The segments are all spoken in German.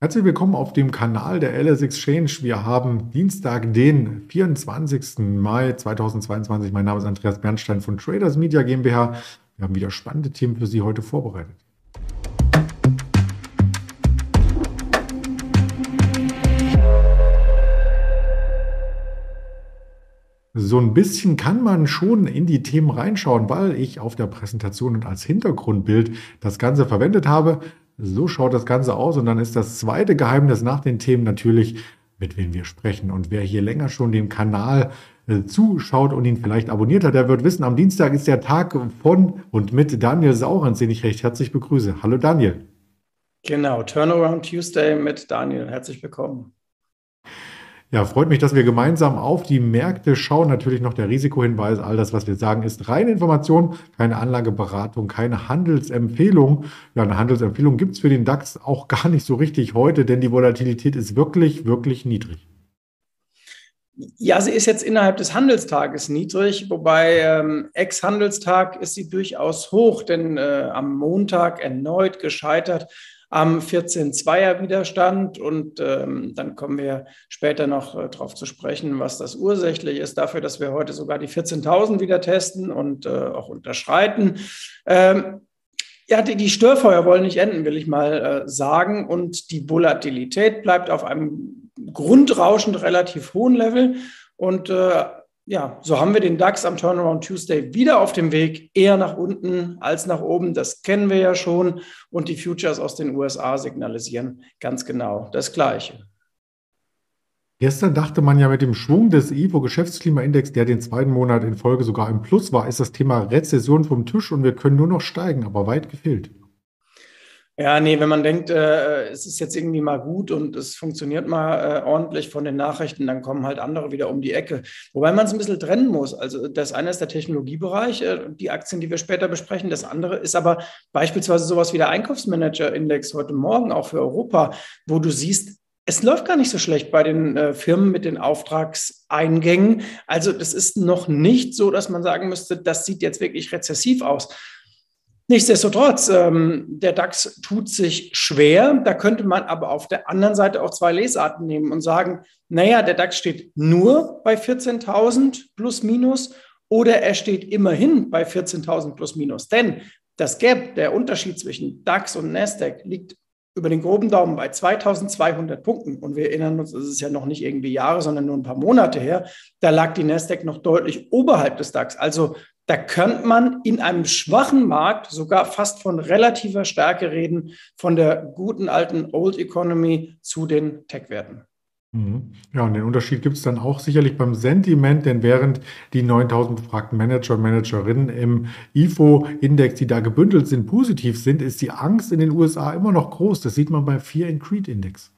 Herzlich willkommen auf dem Kanal der LS Exchange. Wir haben Dienstag, den 24. Mai 2022. Mein Name ist Andreas Bernstein von Traders Media GmbH. Wir haben wieder spannende Themen für Sie heute vorbereitet. So ein bisschen kann man schon in die Themen reinschauen, weil ich auf der Präsentation und als Hintergrundbild das Ganze verwendet habe. So schaut das Ganze aus. Und dann ist das zweite Geheimnis nach den Themen natürlich, mit wem wir sprechen. Und wer hier länger schon den Kanal äh, zuschaut und ihn vielleicht abonniert hat, der wird wissen, am Dienstag ist der Tag von und mit Daniel Saurens, den ich recht herzlich begrüße. Hallo Daniel. Genau, Turnaround Tuesday mit Daniel. Herzlich willkommen. Ja, freut mich, dass wir gemeinsam auf die Märkte schauen. Natürlich noch der Risikohinweis. All das, was wir sagen, ist reine Information, keine Anlageberatung, keine Handelsempfehlung. Ja, eine Handelsempfehlung gibt es für den DAX auch gar nicht so richtig heute, denn die Volatilität ist wirklich, wirklich niedrig. Ja, sie ist jetzt innerhalb des Handelstages niedrig, wobei ähm, Ex-Handelstag ist sie durchaus hoch, denn äh, am Montag erneut gescheitert am 14-2er Widerstand. Und ähm, dann kommen wir später noch äh, darauf zu sprechen, was das ursächlich ist, dafür, dass wir heute sogar die 14.000 wieder testen und äh, auch unterschreiten. Ähm, ja, die, die Störfeuer wollen nicht enden, will ich mal äh, sagen. Und die Volatilität bleibt auf einem grundrauschend relativ hohen Level. Und äh, ja, so haben wir den DAX am Turnaround Tuesday wieder auf dem Weg, eher nach unten als nach oben. Das kennen wir ja schon. Und die Futures aus den USA signalisieren ganz genau das Gleiche. Gestern dachte man ja mit dem Schwung des IFO Geschäftsklimaindex, der den zweiten Monat in Folge sogar im Plus war, ist das Thema Rezession vom Tisch und wir können nur noch steigen, aber weit gefehlt. Ja, nee, wenn man denkt, äh, es ist jetzt irgendwie mal gut und es funktioniert mal äh, ordentlich von den Nachrichten, dann kommen halt andere wieder um die Ecke. Wobei man es ein bisschen trennen muss. Also das eine ist der Technologiebereich, äh, die Aktien, die wir später besprechen. Das andere ist aber beispielsweise sowas wie der Einkaufsmanager-Index heute Morgen auch für Europa, wo du siehst, es läuft gar nicht so schlecht bei den äh, Firmen mit den Auftragseingängen. Also das ist noch nicht so, dass man sagen müsste, das sieht jetzt wirklich rezessiv aus. Nichtsdestotrotz, ähm, der DAX tut sich schwer. Da könnte man aber auf der anderen Seite auch zwei Lesarten nehmen und sagen, naja, der DAX steht nur bei 14.000 plus minus oder er steht immerhin bei 14.000 plus minus. Denn das Gap, der Unterschied zwischen DAX und Nasdaq liegt über den groben Daumen bei 2200 Punkten. Und wir erinnern uns, das ist ja noch nicht irgendwie Jahre, sondern nur ein paar Monate her. Da lag die Nasdaq noch deutlich oberhalb des DAX. Also da könnte man in einem schwachen Markt sogar fast von relativer Stärke reden, von der guten alten Old Economy zu den Tech-Werten. Mhm. Ja, und den Unterschied gibt es dann auch sicherlich beim Sentiment, denn während die 9000 befragten Manager und Managerinnen im IFO-Index, die da gebündelt sind, positiv sind, ist die Angst in den USA immer noch groß. Das sieht man beim Fear and Creed Index.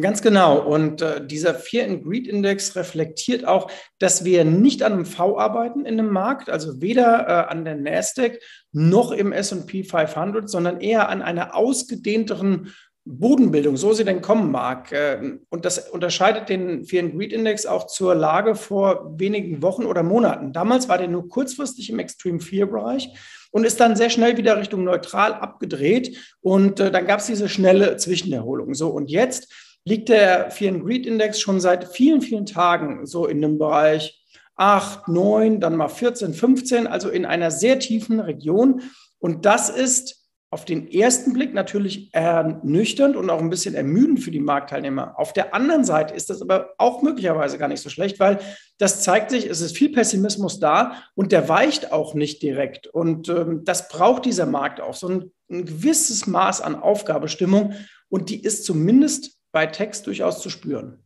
Ganz genau. Und äh, dieser Fear and Greed Index reflektiert auch, dass wir nicht an einem V arbeiten in dem Markt, also weder äh, an der Nasdaq noch im S&P 500, sondern eher an einer ausgedehnteren Bodenbildung, so sie denn kommen mag. Äh, und das unterscheidet den Fear and Greed Index auch zur Lage vor wenigen Wochen oder Monaten. Damals war der nur kurzfristig im Extreme Fear Bereich und ist dann sehr schnell wieder Richtung neutral abgedreht. Und äh, dann gab es diese schnelle Zwischenerholung. So, und jetzt liegt der Fear and Greed Index schon seit vielen, vielen Tagen so in dem Bereich 8, 9, dann mal 14, 15, also in einer sehr tiefen Region. Und das ist auf den ersten Blick natürlich ernüchternd und auch ein bisschen ermüdend für die Marktteilnehmer. Auf der anderen Seite ist das aber auch möglicherweise gar nicht so schlecht, weil das zeigt sich, es ist viel Pessimismus da und der weicht auch nicht direkt. Und ähm, das braucht dieser Markt auch, so ein, ein gewisses Maß an Aufgabestimmung. Und die ist zumindest bei Text durchaus zu spüren.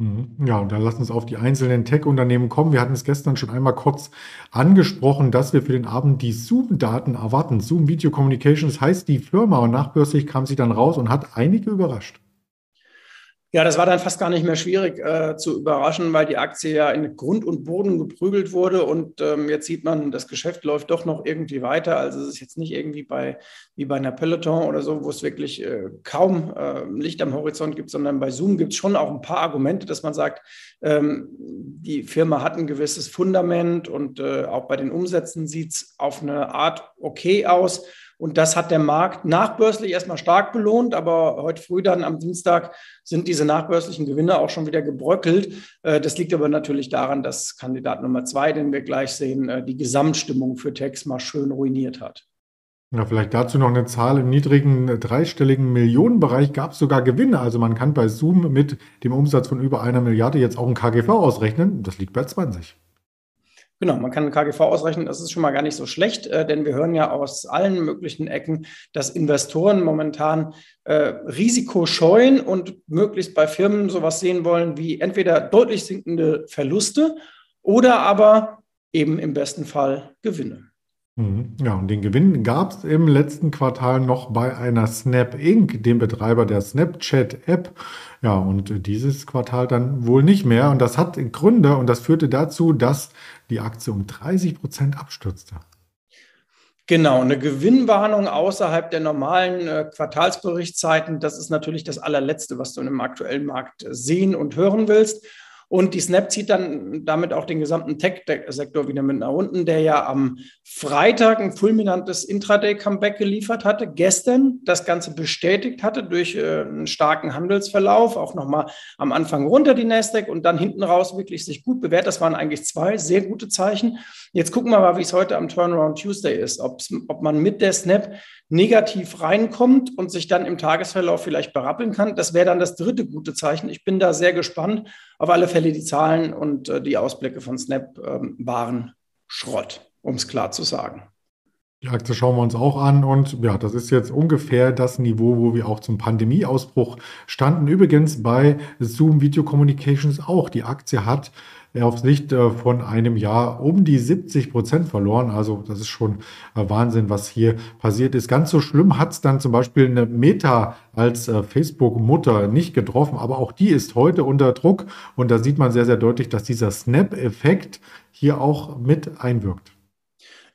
Mhm. Ja, und dann lass uns auf die einzelnen Tech-Unternehmen kommen. Wir hatten es gestern schon einmal kurz angesprochen, dass wir für den Abend die Zoom-Daten erwarten. Zoom Video Communications heißt die Firma und nachbörslich kam sie dann raus und hat einige überrascht. Ja, das war dann fast gar nicht mehr schwierig äh, zu überraschen, weil die Aktie ja in Grund und Boden geprügelt wurde. Und ähm, jetzt sieht man, das Geschäft läuft doch noch irgendwie weiter. Also es ist jetzt nicht irgendwie bei, wie bei einer Peloton oder so, wo es wirklich äh, kaum äh, Licht am Horizont gibt, sondern bei Zoom gibt es schon auch ein paar Argumente, dass man sagt, ähm, die Firma hat ein gewisses Fundament und äh, auch bei den Umsätzen sieht es auf eine Art okay aus. Und das hat der Markt nachbörslich erstmal stark belohnt, aber heute früh dann am Dienstag sind diese nachbörslichen Gewinne auch schon wieder gebröckelt. Äh, das liegt aber natürlich daran, dass Kandidat Nummer zwei, den wir gleich sehen, äh, die Gesamtstimmung für Tex mal schön ruiniert hat. Ja, vielleicht dazu noch eine Zahl. Im niedrigen äh, dreistelligen Millionenbereich gab es sogar Gewinne. Also man kann bei Zoom mit dem Umsatz von über einer Milliarde jetzt auch ein KGV ausrechnen. Das liegt bei 20. Genau, man kann KGV ausrechnen, das ist schon mal gar nicht so schlecht, äh, denn wir hören ja aus allen möglichen Ecken, dass Investoren momentan äh, Risiko scheuen und möglichst bei Firmen sowas sehen wollen wie entweder deutlich sinkende Verluste oder aber eben im besten Fall Gewinne. Mhm. Ja, und den Gewinn gab es im letzten Quartal noch bei einer Snap Inc., dem Betreiber der Snapchat-App. Ja, und dieses Quartal dann wohl nicht mehr. Und das hat Gründe und das führte dazu, dass die Aktie um 30 Prozent abstürzte. Genau, eine Gewinnwarnung außerhalb der normalen äh, Quartalsberichtszeiten, das ist natürlich das allerletzte, was du in einem aktuellen Markt sehen und hören willst. Und die Snap zieht dann damit auch den gesamten Tech-Sektor wieder mit nach unten, der ja am Freitag ein fulminantes Intraday-Comeback geliefert hatte, gestern das Ganze bestätigt hatte durch äh, einen starken Handelsverlauf, auch nochmal am Anfang runter die Nasdaq und dann hinten raus wirklich sich gut bewährt. Das waren eigentlich zwei sehr gute Zeichen. Jetzt gucken wir mal, wie es heute am Turnaround Tuesday ist, ob man mit der Snap negativ reinkommt und sich dann im Tagesverlauf vielleicht berappeln kann. Das wäre dann das dritte gute Zeichen. Ich bin da sehr gespannt. Auf alle Fälle die Zahlen und äh, die Ausblicke von Snap ähm, waren Schrott, um es klar zu sagen. Die Aktie schauen wir uns auch an und ja, das ist jetzt ungefähr das Niveau, wo wir auch zum Pandemieausbruch standen. Übrigens bei Zoom Video Communications auch. Die Aktie hat auf Sicht äh, von einem Jahr um die 70 Prozent verloren. Also das ist schon äh, Wahnsinn, was hier passiert ist. Ganz so schlimm hat es dann zum Beispiel eine Meta als äh, Facebook-Mutter nicht getroffen, aber auch die ist heute unter Druck und da sieht man sehr, sehr deutlich, dass dieser Snap-Effekt hier auch mit einwirkt.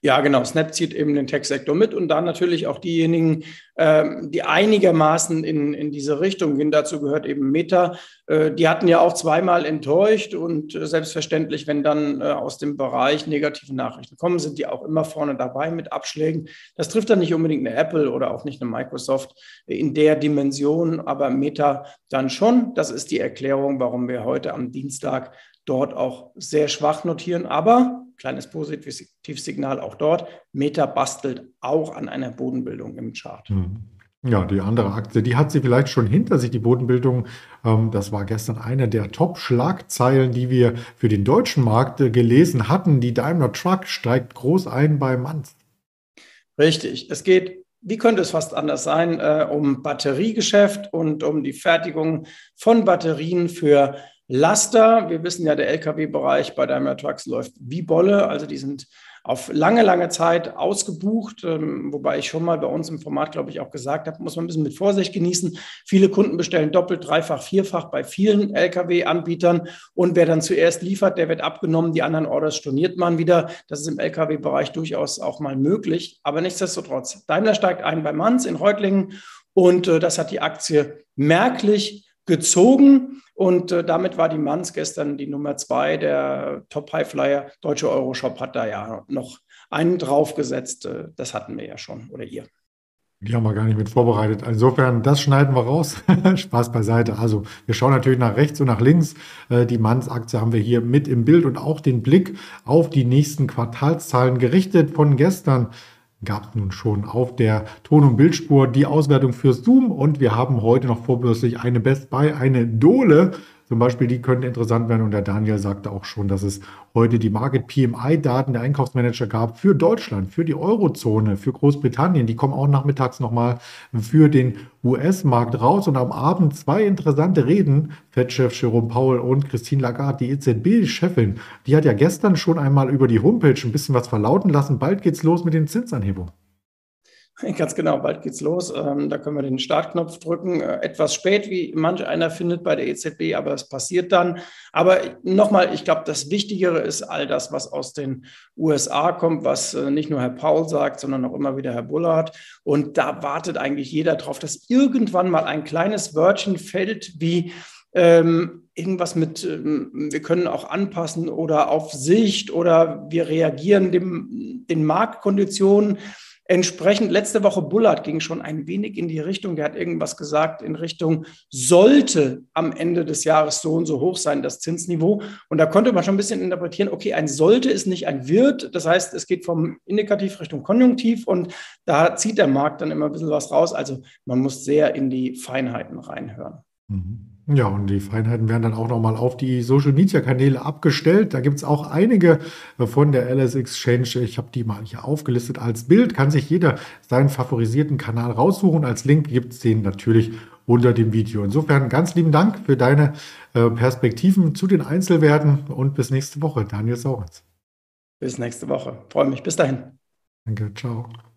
Ja, genau. Snap zieht eben den Tech-Sektor mit und dann natürlich auch diejenigen, ähm, die einigermaßen in, in diese Richtung gehen. Dazu gehört eben Meta. Äh, die hatten ja auch zweimal enttäuscht und äh, selbstverständlich, wenn dann äh, aus dem Bereich negative Nachrichten kommen, sind die auch immer vorne dabei mit Abschlägen. Das trifft dann nicht unbedingt eine Apple oder auch nicht eine Microsoft in der Dimension, aber Meta dann schon. Das ist die Erklärung, warum wir heute am Dienstag dort auch sehr schwach notieren. Aber kleines Positivsignal auch dort. Meta bastelt auch an einer Bodenbildung im Chart. Mhm. Ja, die andere Aktie, die hat sie vielleicht schon hinter sich, die Bodenbildung. Ähm, das war gestern eine der Top-Schlagzeilen, die wir für den deutschen Markt äh, gelesen hatten. Die Daimler Truck steigt groß ein bei Manz. Richtig. Es geht wie könnte es fast anders sein, äh, um Batteriegeschäft und um die Fertigung von Batterien für Laster, wir wissen ja, der Lkw-Bereich bei Daimler Trucks läuft wie Bolle. Also die sind auf lange, lange Zeit ausgebucht, ähm, wobei ich schon mal bei uns im Format, glaube ich, auch gesagt habe, muss man ein bisschen mit Vorsicht genießen. Viele Kunden bestellen doppelt, dreifach, vierfach bei vielen Lkw-Anbietern und wer dann zuerst liefert, der wird abgenommen, die anderen Orders storniert man wieder. Das ist im Lkw-Bereich durchaus auch mal möglich, aber nichtsdestotrotz. Daimler steigt ein bei Manns in Reutlingen und äh, das hat die Aktie merklich gezogen. Und äh, damit war die Manns gestern die Nummer zwei der Top High Flyer. Deutsche Euroshop hat da ja noch einen draufgesetzt. Äh, das hatten wir ja schon oder ihr. Die haben wir gar nicht mit vorbereitet. Insofern, das schneiden wir raus. Spaß beiseite. Also, wir schauen natürlich nach rechts und nach links. Äh, die Manns-Aktie haben wir hier mit im Bild und auch den Blick auf die nächsten Quartalszahlen gerichtet von gestern gab es nun schon auf der Ton- und Bildspur die Auswertung für Zoom. Und wir haben heute noch vorbörslich eine Best Buy, eine Dole zum Beispiel, die könnten interessant werden. Und der Daniel sagte auch schon, dass es heute die Market PMI-Daten der Einkaufsmanager gab für Deutschland, für die Eurozone, für Großbritannien. Die kommen auch nachmittags nochmal für den US-Markt raus. Und am Abend zwei interessante Reden. Fed-Chef Jerome Powell und Christine Lagarde, die EZB-Chefin. Die hat ja gestern schon einmal über die Homepage ein bisschen was verlauten lassen. Bald geht's los mit den Zinsanhebungen. Ganz genau, bald geht's los. Ähm, da können wir den Startknopf drücken. Äh, etwas spät, wie manch einer findet bei der EZB, aber es passiert dann. Aber nochmal, ich glaube, das Wichtigere ist all das, was aus den USA kommt, was äh, nicht nur Herr Paul sagt, sondern auch immer wieder Herr Bullard. Und da wartet eigentlich jeder drauf, dass irgendwann mal ein kleines Wörtchen fällt, wie ähm, irgendwas mit, ähm, wir können auch anpassen oder auf Sicht oder wir reagieren dem, den Marktkonditionen Entsprechend letzte Woche Bullard ging schon ein wenig in die Richtung. Der hat irgendwas gesagt in Richtung, sollte am Ende des Jahres so und so hoch sein, das Zinsniveau. Und da konnte man schon ein bisschen interpretieren, okay, ein sollte ist nicht ein wird. Das heißt, es geht vom Indikativ Richtung Konjunktiv und da zieht der Markt dann immer ein bisschen was raus. Also man muss sehr in die Feinheiten reinhören. Mhm. Ja, und die Feinheiten werden dann auch nochmal auf die Social-Media-Kanäle abgestellt. Da gibt es auch einige von der LS Exchange. Ich habe die mal hier aufgelistet als Bild. Kann sich jeder seinen favorisierten Kanal raussuchen. Als Link gibt es den natürlich unter dem Video. Insofern ganz lieben Dank für deine äh, Perspektiven zu den Einzelwerten und bis nächste Woche. Daniel Saurens. Bis nächste Woche. Freue mich. Bis dahin. Danke. Ciao.